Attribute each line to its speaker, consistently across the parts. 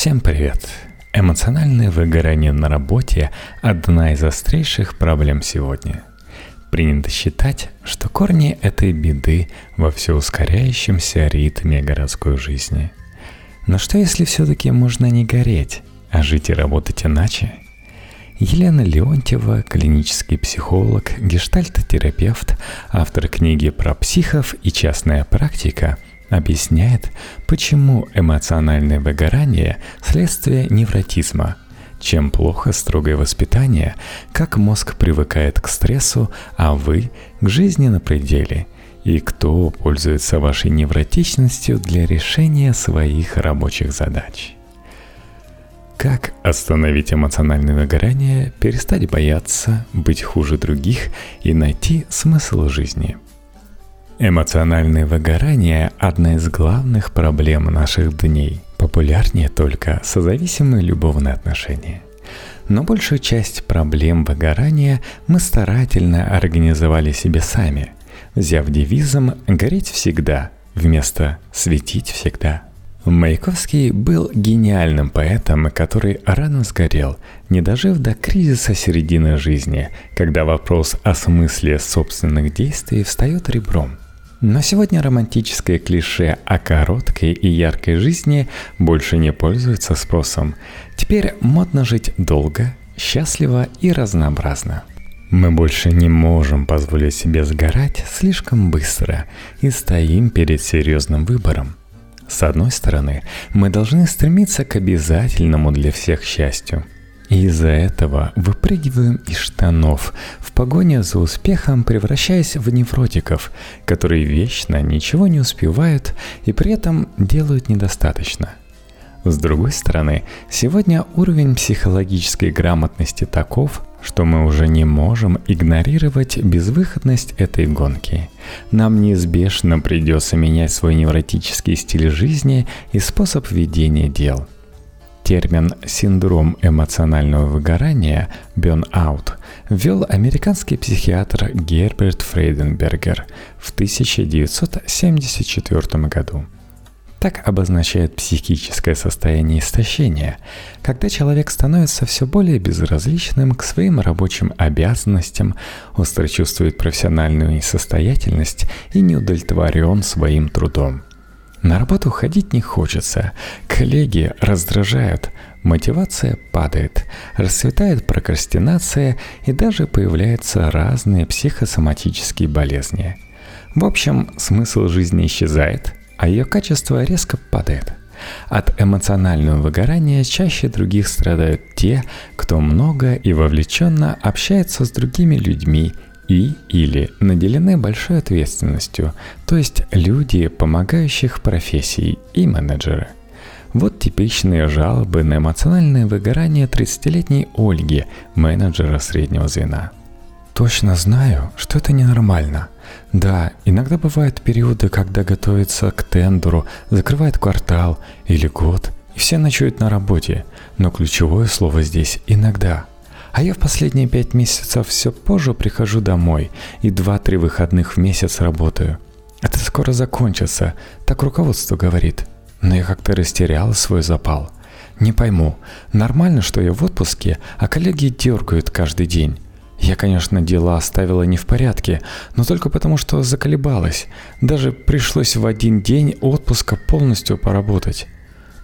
Speaker 1: Всем привет! Эмоциональное выгорание на работе – одна из острейших проблем сегодня. Принято считать, что корни этой беды во все ускоряющемся ритме городской жизни. Но что если все-таки можно не гореть, а жить и работать иначе? Елена Леонтьева, клинический психолог, гештальтотерапевт, автор книги про психов и частная практика – объясняет, почему эмоциональное выгорание – следствие невротизма, чем плохо строгое воспитание, как мозг привыкает к стрессу, а вы – к жизни на пределе, и кто пользуется вашей невротичностью для решения своих рабочих задач. Как остановить эмоциональное выгорание, перестать бояться, быть хуже других и найти смысл жизни – Эмоциональное выгорание – одна из главных проблем наших дней. Популярнее только созависимые любовные отношения. Но большую часть проблем выгорания мы старательно организовали себе сами, взяв девизом «гореть всегда» вместо «светить всегда». Маяковский был гениальным поэтом, который рано сгорел, не дожив до кризиса середины жизни, когда вопрос о смысле собственных действий встает ребром – но сегодня романтическое клише о короткой и яркой жизни больше не пользуется спросом. Теперь модно жить долго, счастливо и разнообразно. Мы больше не можем позволить себе сгорать слишком быстро и стоим перед серьезным выбором. С одной стороны, мы должны стремиться к обязательному для всех счастью – из-за этого выпрыгиваем из штанов, в погоне за успехом превращаясь в невротиков, которые вечно ничего не успевают и при этом делают недостаточно. С другой стороны, сегодня уровень психологической грамотности таков, что мы уже не можем игнорировать безвыходность этой гонки. Нам неизбежно придется менять свой невротический стиль жизни и способ ведения дел – Термин «синдром эмоционального выгорания» (burnout) ввел американский психиатр Герберт Фрейденбергер в 1974 году. Так обозначает психическое состояние истощения, когда человек становится все более безразличным к своим рабочим обязанностям, остро чувствует профессиональную несостоятельность и не удовлетворен своим трудом – на работу ходить не хочется, коллеги раздражают, мотивация падает, расцветает прокрастинация и даже появляются разные психосоматические болезни. В общем, смысл жизни исчезает, а ее качество резко падает. От эмоционального выгорания чаще других страдают те, кто много и вовлеченно общается с другими людьми и или наделены большой ответственностью, то есть люди, помогающих профессии и менеджеры. Вот типичные жалобы на эмоциональное выгорание 30-летней Ольги, менеджера среднего звена. Точно знаю, что это ненормально. Да, иногда бывают периоды, когда готовится к тендеру, закрывает квартал или год, и все ночуют на работе, но ключевое слово здесь «иногда». А я в последние пять месяцев все позже прихожу домой и два-три выходных в месяц работаю. Это скоро закончится, так руководство говорит. Но я как-то растеряла свой запал. Не пойму, нормально, что я в отпуске, а коллеги дергают каждый день. Я, конечно, дела оставила не в порядке, но только потому, что заколебалась. Даже пришлось в один день отпуска полностью поработать.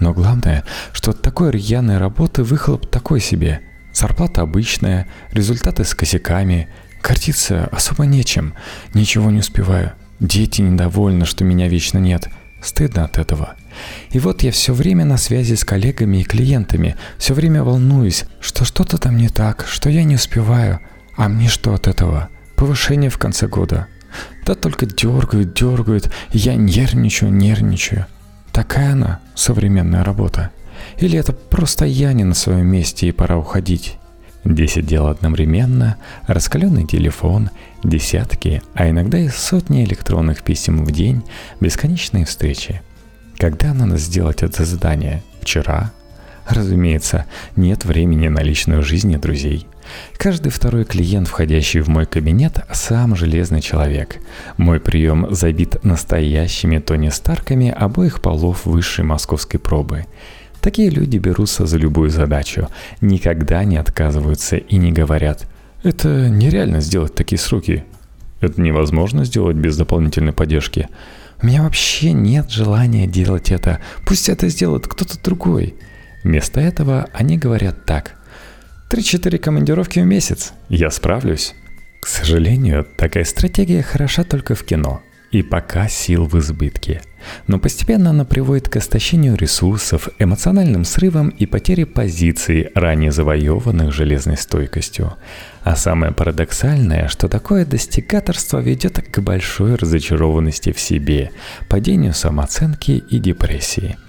Speaker 1: Но главное, что от такой рьяной работы выхлоп такой себе – Зарплата обычная, результаты с косяками. Картиться особо нечем. Ничего не успеваю. Дети недовольны, что меня вечно нет. Стыдно от этого. И вот я все время на связи с коллегами и клиентами, все время волнуюсь, что что-то там не так, что я не успеваю. А мне что от этого? Повышение в конце года. Да только дергают, дергают, я нервничаю, нервничаю. Такая она, современная работа. Или это просто я не на своем месте и пора уходить? Десять дел одновременно, раскаленный телефон, десятки, а иногда и сотни электронных писем в день, бесконечные встречи. Когда надо сделать это задание? Вчера? Разумеется, нет времени на личную жизнь и друзей. Каждый второй клиент, входящий в мой кабинет, сам железный человек. Мой прием забит настоящими Тони Старками обоих полов высшей московской пробы – Такие люди берутся за любую задачу, никогда не отказываются и не говорят «Это нереально сделать такие сроки», «Это невозможно сделать без дополнительной поддержки», «У меня вообще нет желания делать это, пусть это сделает кто-то другой». Вместо этого они говорят так «Три-четыре командировки в месяц, я справлюсь». К сожалению, такая стратегия хороша только в кино, и пока сил в избытке. Но постепенно она приводит к истощению ресурсов, эмоциональным срывам и потере позиций, ранее завоеванных железной стойкостью. А самое парадоксальное, что такое достигаторство ведет к большой разочарованности в себе, падению самооценки и депрессии –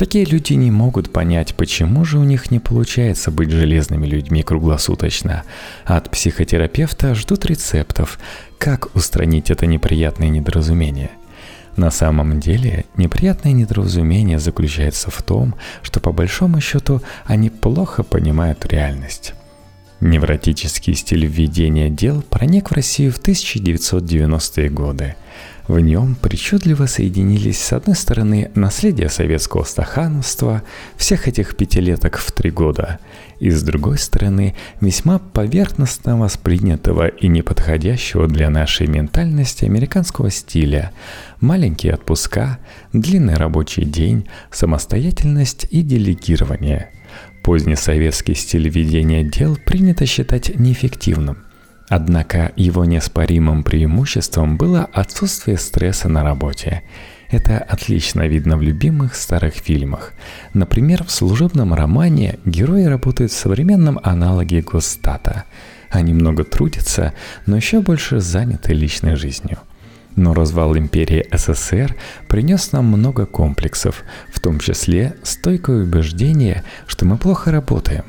Speaker 1: Такие люди не могут понять, почему же у них не получается быть железными людьми круглосуточно. От психотерапевта ждут рецептов, как устранить это неприятное недоразумение. На самом деле, неприятное недоразумение заключается в том, что по большому счету они плохо понимают реальность. Невротический стиль ведения дел проник в Россию в 1990-е годы – в нем причудливо соединились с одной стороны наследие советского стахановства, всех этих пятилеток в три года, и с другой стороны весьма поверхностно воспринятого и неподходящего для нашей ментальности американского стиля, маленькие отпуска, длинный рабочий день, самостоятельность и делегирование. Поздний советский стиль ведения дел принято считать неэффективным – Однако его неоспоримым преимуществом было отсутствие стресса на работе. Это отлично видно в любимых старых фильмах. Например, в служебном романе герои работают в современном аналоге Госстата. Они много трудятся, но еще больше заняты личной жизнью. Но развал империи СССР принес нам много комплексов, в том числе стойкое убеждение, что мы плохо работаем.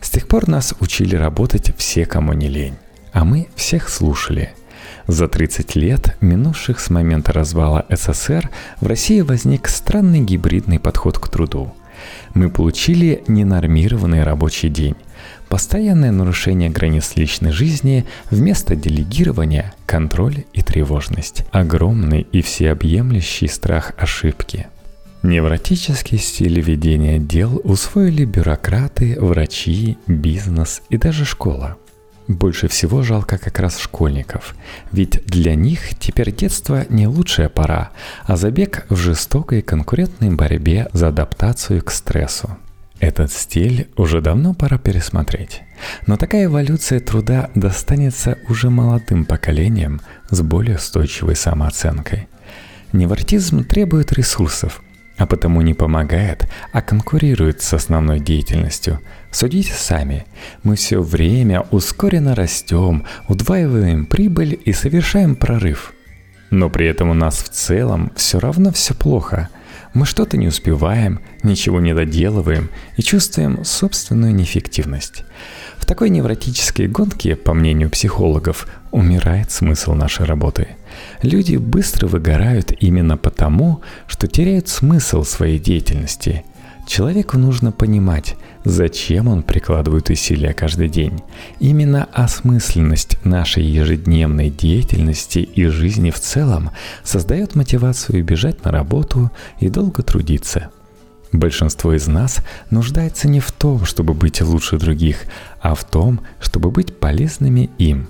Speaker 1: С тех пор нас учили работать все, кому не лень а мы всех слушали. За 30 лет, минувших с момента развала СССР, в России возник странный гибридный подход к труду. Мы получили ненормированный рабочий день, постоянное нарушение границ личной жизни вместо делегирования, контроль и тревожность, огромный и всеобъемлющий страх ошибки. Невротический стиль ведения дел усвоили бюрократы, врачи, бизнес и даже школа – больше всего жалко как раз школьников, ведь для них теперь детство не лучшая пора, а забег в жестокой конкурентной борьбе за адаптацию к стрессу. Этот стиль уже давно пора пересмотреть. Но такая эволюция труда достанется уже молодым поколениям с более устойчивой самооценкой. Невротизм требует ресурсов, а потому не помогает, а конкурирует с основной деятельностью. Судите сами, мы все время ускоренно растем, удваиваем прибыль и совершаем прорыв. Но при этом у нас в целом все равно все плохо. Мы что-то не успеваем, ничего не доделываем и чувствуем собственную неэффективность. В такой невротической гонке, по мнению психологов, умирает смысл нашей работы. Люди быстро выгорают именно потому, что теряют смысл своей деятельности. Человеку нужно понимать, зачем он прикладывает усилия каждый день. Именно осмысленность нашей ежедневной деятельности и жизни в целом создает мотивацию бежать на работу и долго трудиться – Большинство из нас нуждается не в том, чтобы быть лучше других, а в том, чтобы быть полезными им.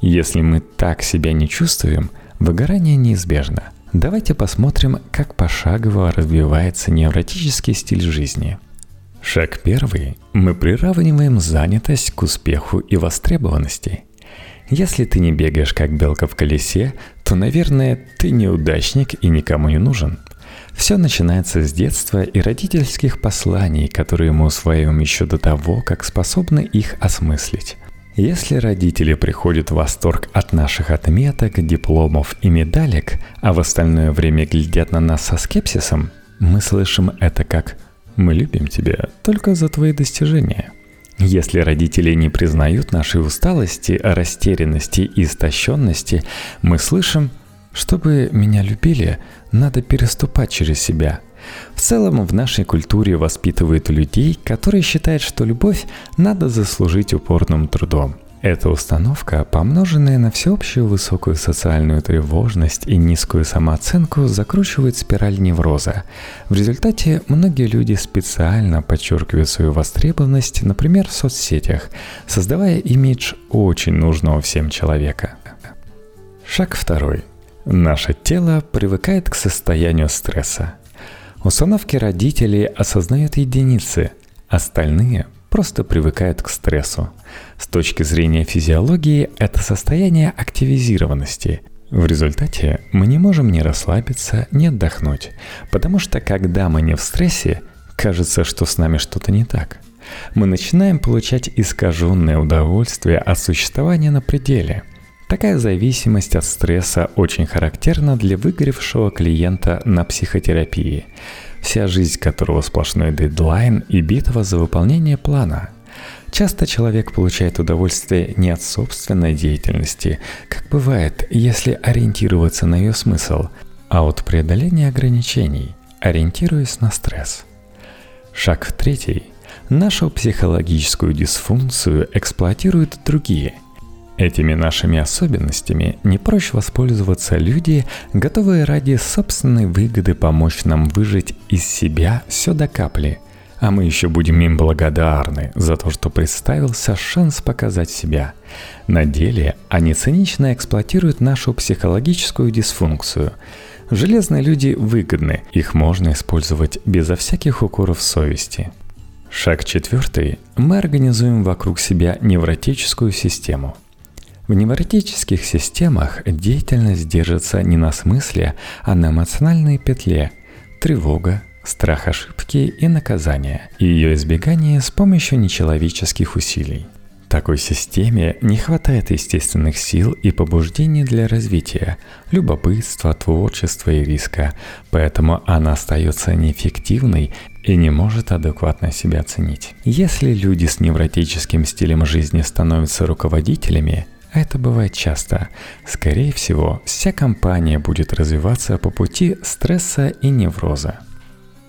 Speaker 1: Если мы так себя не чувствуем, выгорание неизбежно. Давайте посмотрим, как пошагово развивается невротический стиль жизни. Шаг первый. Мы приравниваем занятость к успеху и востребованности. Если ты не бегаешь как белка в колесе, то, наверное, ты неудачник и никому не нужен – все начинается с детства и родительских посланий, которые мы усваиваем еще до того, как способны их осмыслить. Если родители приходят в восторг от наших отметок, дипломов и медалек, а в остальное время глядят на нас со скепсисом, мы слышим это как «мы любим тебя только за твои достижения». Если родители не признают нашей усталости, растерянности и истощенности, мы слышим чтобы меня любили, надо переступать через себя. В целом в нашей культуре воспитывают людей, которые считают, что любовь надо заслужить упорным трудом. Эта установка, помноженная на всеобщую высокую социальную тревожность и низкую самооценку, закручивает спираль невроза. В результате многие люди специально подчеркивают свою востребованность, например, в соцсетях, создавая имидж очень нужного всем человека. Шаг второй. Наше тело привыкает к состоянию стресса. Установки родителей осознают единицы, остальные просто привыкают к стрессу. С точки зрения физиологии это состояние активизированности. В результате мы не можем ни расслабиться, ни отдохнуть, потому что когда мы не в стрессе, кажется, что с нами что-то не так. Мы начинаем получать искаженное удовольствие от существования на пределе. Такая зависимость от стресса очень характерна для выгоревшего клиента на психотерапии – вся жизнь которого сплошной дедлайн и битва за выполнение плана. Часто человек получает удовольствие не от собственной деятельности, как бывает, если ориентироваться на ее смысл, а от преодоления ограничений, ориентируясь на стресс. Шаг третий. Нашу психологическую дисфункцию эксплуатируют другие – Этими нашими особенностями не проще воспользоваться люди, готовые ради собственной выгоды помочь нам выжить из себя все до капли. А мы еще будем им благодарны за то, что представился шанс показать себя. На деле они цинично эксплуатируют нашу психологическую дисфункцию. Железные люди выгодны, их можно использовать безо всяких укоров совести. Шаг четвертый. Мы организуем вокруг себя невротическую систему – в невротических системах деятельность держится не на смысле, а на эмоциональной петле. Тревога, страх ошибки и наказания, и ее избегание с помощью нечеловеческих усилий. Такой системе не хватает естественных сил и побуждений для развития, любопытства, творчества и риска, поэтому она остается неэффективной и не может адекватно себя оценить. Если люди с невротическим стилем жизни становятся руководителями, это бывает часто. Скорее всего, вся компания будет развиваться по пути стресса и невроза.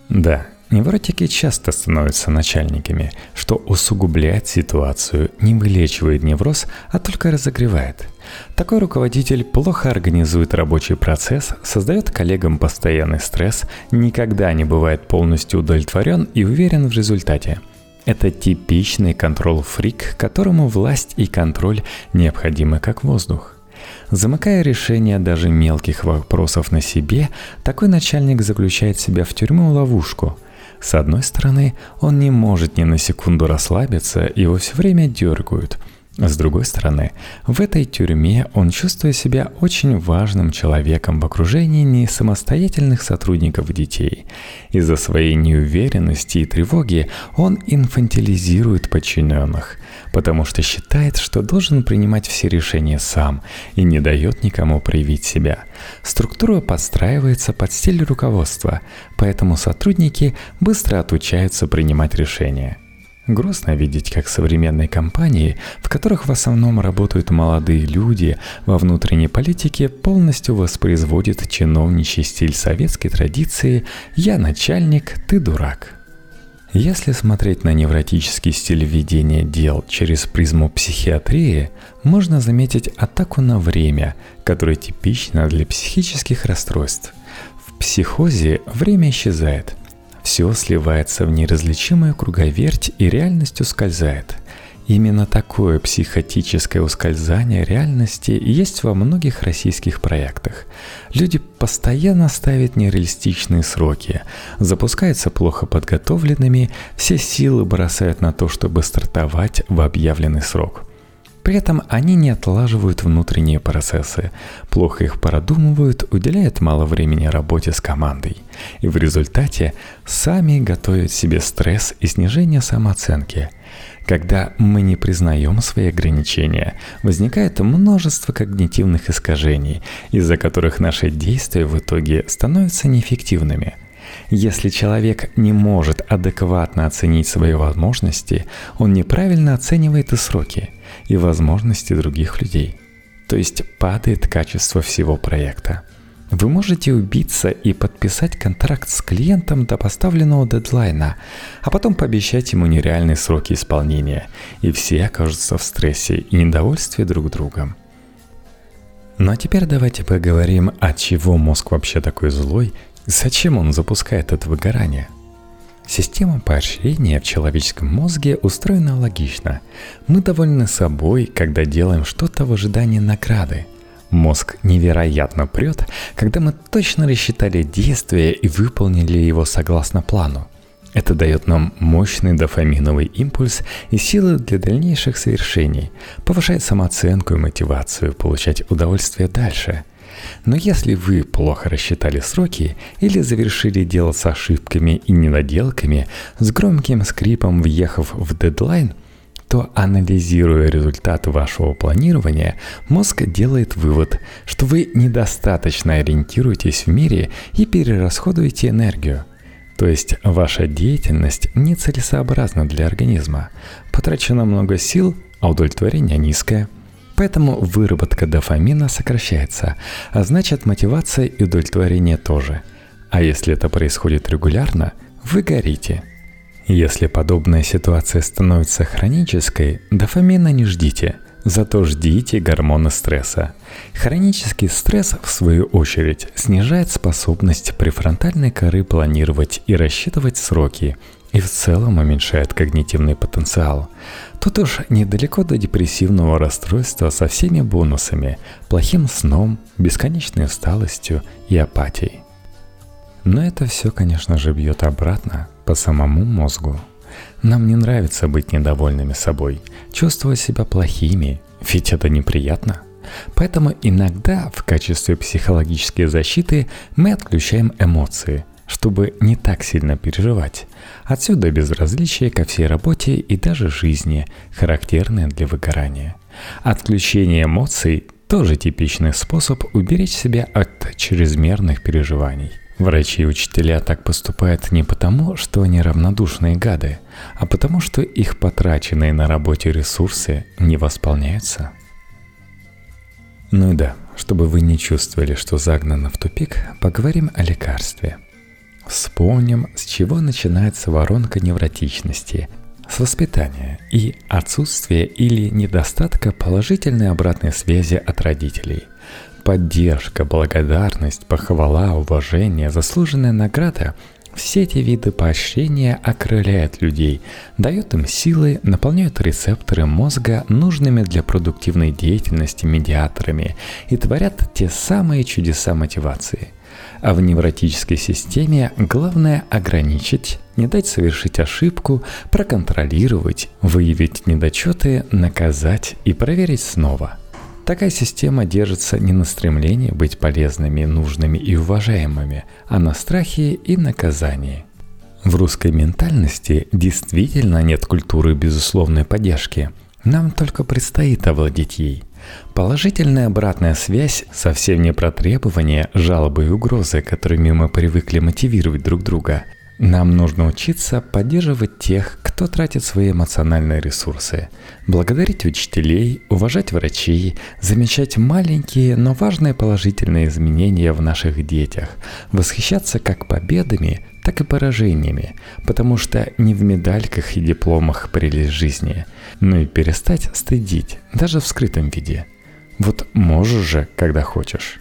Speaker 1: Да, невротики часто становятся начальниками, что усугубляет ситуацию, не вылечивает невроз, а только разогревает. Такой руководитель плохо организует рабочий процесс, создает коллегам постоянный стресс, никогда не бывает полностью удовлетворен и уверен в результате – это типичный контрол-фрик, которому власть и контроль необходимы как воздух. Замыкая решение даже мелких вопросов на себе, такой начальник заключает себя в тюрьму-ловушку. С одной стороны, он не может ни на секунду расслабиться, его все время дергают – с другой стороны, в этой тюрьме он чувствует себя очень важным человеком в окружении не самостоятельных сотрудников детей. Из-за своей неуверенности и тревоги он инфантилизирует подчиненных, потому что считает, что должен принимать все решения сам и не дает никому проявить себя. Структура подстраивается под стиль руководства, поэтому сотрудники быстро отучаются принимать решения. Грустно видеть, как современные компании, в которых в основном работают молодые люди, во внутренней политике полностью воспроизводят чиновничий стиль советской традиции «я начальник, ты дурак». Если смотреть на невротический стиль ведения дел через призму психиатрии, можно заметить атаку на время, которое типично для психических расстройств. В психозе время исчезает – все сливается в неразличимую круговерть и реальность ускользает. Именно такое психотическое ускользание реальности есть во многих российских проектах. Люди постоянно ставят нереалистичные сроки, запускаются плохо подготовленными, все силы бросают на то, чтобы стартовать в объявленный срок – при этом они не отлаживают внутренние процессы, плохо их продумывают, уделяют мало времени работе с командой. И в результате сами готовят себе стресс и снижение самооценки. Когда мы не признаем свои ограничения, возникает множество когнитивных искажений, из-за которых наши действия в итоге становятся неэффективными – если человек не может адекватно оценить свои возможности, он неправильно оценивает и сроки – и возможности других людей. То есть падает качество всего проекта. Вы можете убиться и подписать контракт с клиентом до поставленного дедлайна, а потом пообещать ему нереальные сроки исполнения, и все окажутся в стрессе и недовольстве друг другом. Ну а теперь давайте поговорим, от чего мозг вообще такой злой, зачем он запускает это выгорание. Система поощрения в человеческом мозге устроена логично. Мы довольны собой, когда делаем что-то в ожидании награды – Мозг невероятно прет, когда мы точно рассчитали действие и выполнили его согласно плану. Это дает нам мощный дофаминовый импульс и силы для дальнейших совершений, повышает самооценку и мотивацию получать удовольствие дальше. Но если вы плохо рассчитали сроки или завершили дело с ошибками и недоделками, с громким скрипом въехав в дедлайн – то анализируя результаты вашего планирования, мозг делает вывод, что вы недостаточно ориентируетесь в мире и перерасходуете энергию. То есть ваша деятельность нецелесообразна для организма. Потрачено много сил, а удовлетворение низкое. Поэтому выработка дофамина сокращается, а значит мотивация и удовлетворение тоже. А если это происходит регулярно, вы горите – если подобная ситуация становится хронической, дофамина не ждите, зато ждите гормона стресса. Хронический стресс, в свою очередь, снижает способность префронтальной коры планировать и рассчитывать сроки, и в целом уменьшает когнитивный потенциал. Тут уж недалеко до депрессивного расстройства со всеми бонусами, плохим сном, бесконечной усталостью и апатией. Но это все, конечно же, бьет обратно по самому мозгу. Нам не нравится быть недовольными собой, чувствовать себя плохими, ведь это неприятно. Поэтому иногда в качестве психологической защиты мы отключаем эмоции, чтобы не так сильно переживать. Отсюда безразличие ко всей работе и даже жизни, характерное для выгорания. Отключение эмоций – тоже типичный способ уберечь себя от чрезмерных переживаний. Врачи и учителя так поступают не потому, что они равнодушные гады, а потому, что их потраченные на работе ресурсы не восполняются. Ну и да, чтобы вы не чувствовали, что загнано в тупик, поговорим о лекарстве. Вспомним, с чего начинается воронка невротичности, с воспитания и отсутствия или недостатка положительной обратной связи от родителей – Поддержка, благодарность, похвала, уважение, заслуженная награда – все эти виды поощрения окрыляют людей, дают им силы, наполняют рецепторы мозга нужными для продуктивной деятельности медиаторами и творят те самые чудеса мотивации. А в невротической системе главное ограничить, не дать совершить ошибку, проконтролировать, выявить недочеты, наказать и проверить снова – Такая система держится не на стремлении быть полезными, нужными и уважаемыми, а на страхе и наказании. В русской ментальности действительно нет культуры безусловной поддержки. Нам только предстоит овладеть ей. Положительная обратная связь совсем не про требования, жалобы и угрозы, которыми мы привыкли мотивировать друг друга – нам нужно учиться поддерживать тех, кто тратит свои эмоциональные ресурсы, благодарить учителей, уважать врачей, замечать маленькие, но важные положительные изменения в наших детях, восхищаться как победами, так и поражениями, потому что не в медальках и дипломах прелесть жизни, но и перестать стыдить, даже в скрытом виде. Вот можешь же, когда хочешь.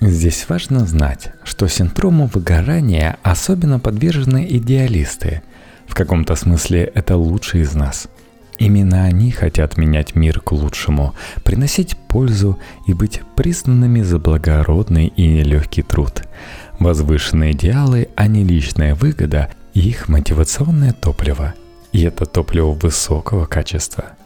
Speaker 1: Здесь важно знать, что синдрому выгорания особенно подвержены идеалисты. В каком-то смысле это лучшие из нас. Именно они хотят менять мир к лучшему, приносить пользу и быть признанными за благородный и нелегкий труд. Возвышенные идеалы, а не личная выгода – их мотивационное топливо. И это топливо высокого качества –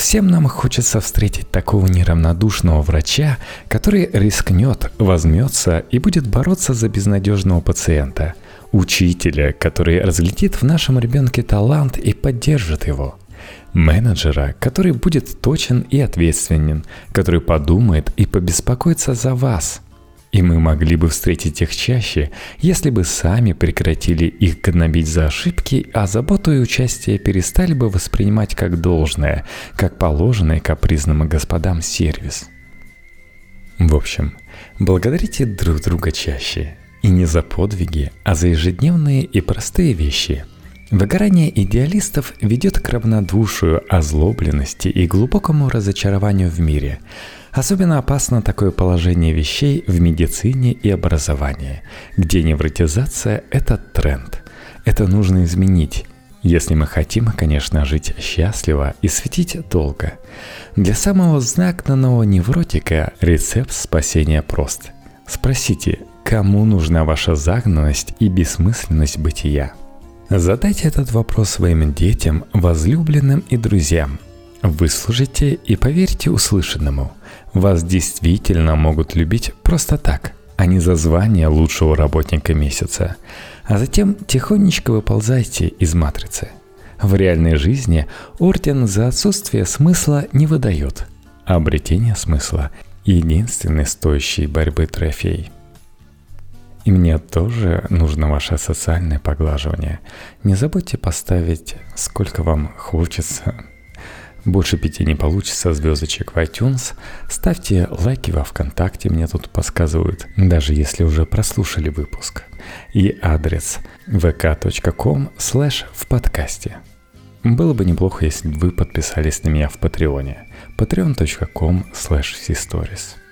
Speaker 1: Всем нам хочется встретить такого неравнодушного врача, который рискнет, возьмется и будет бороться за безнадежного пациента. Учителя, который разглядит в нашем ребенке талант и поддержит его. Менеджера, который будет точен и ответственен, который подумает и побеспокоится за вас – и мы могли бы встретить их чаще, если бы сами прекратили их гнобить за ошибки, а заботу и участие перестали бы воспринимать как должное, как положенный капризным господам сервис. В общем, Благодарите друг друга чаще. И не за подвиги, а за ежедневные и простые вещи. Выгорание идеалистов ведет к равнодушию, озлобленности и глубокому разочарованию в мире. Особенно опасно такое положение вещей в медицине и образовании, где невротизация – это тренд. Это нужно изменить, если мы хотим, конечно, жить счастливо и светить долго. Для самого загнанного невротика рецепт спасения прост. Спросите, кому нужна ваша загнанность и бессмысленность бытия? Задайте этот вопрос своим детям, возлюбленным и друзьям. Выслушайте и поверьте услышанному. Вас действительно могут любить просто так, а не за звание лучшего работника месяца. А затем тихонечко выползайте из матрицы. В реальной жизни орден за отсутствие смысла не выдает. обретение смысла – единственный стоящий борьбы трофей. И мне тоже нужно ваше социальное поглаживание. Не забудьте поставить, сколько вам хочется больше пяти не получится звездочек в iTunes. Ставьте лайки во ВКонтакте, мне тут подсказывают, даже если уже прослушали выпуск. И адрес vk.com slash в подкасте. Было бы неплохо, если бы вы подписались на меня в Патреоне. patreon.com slash.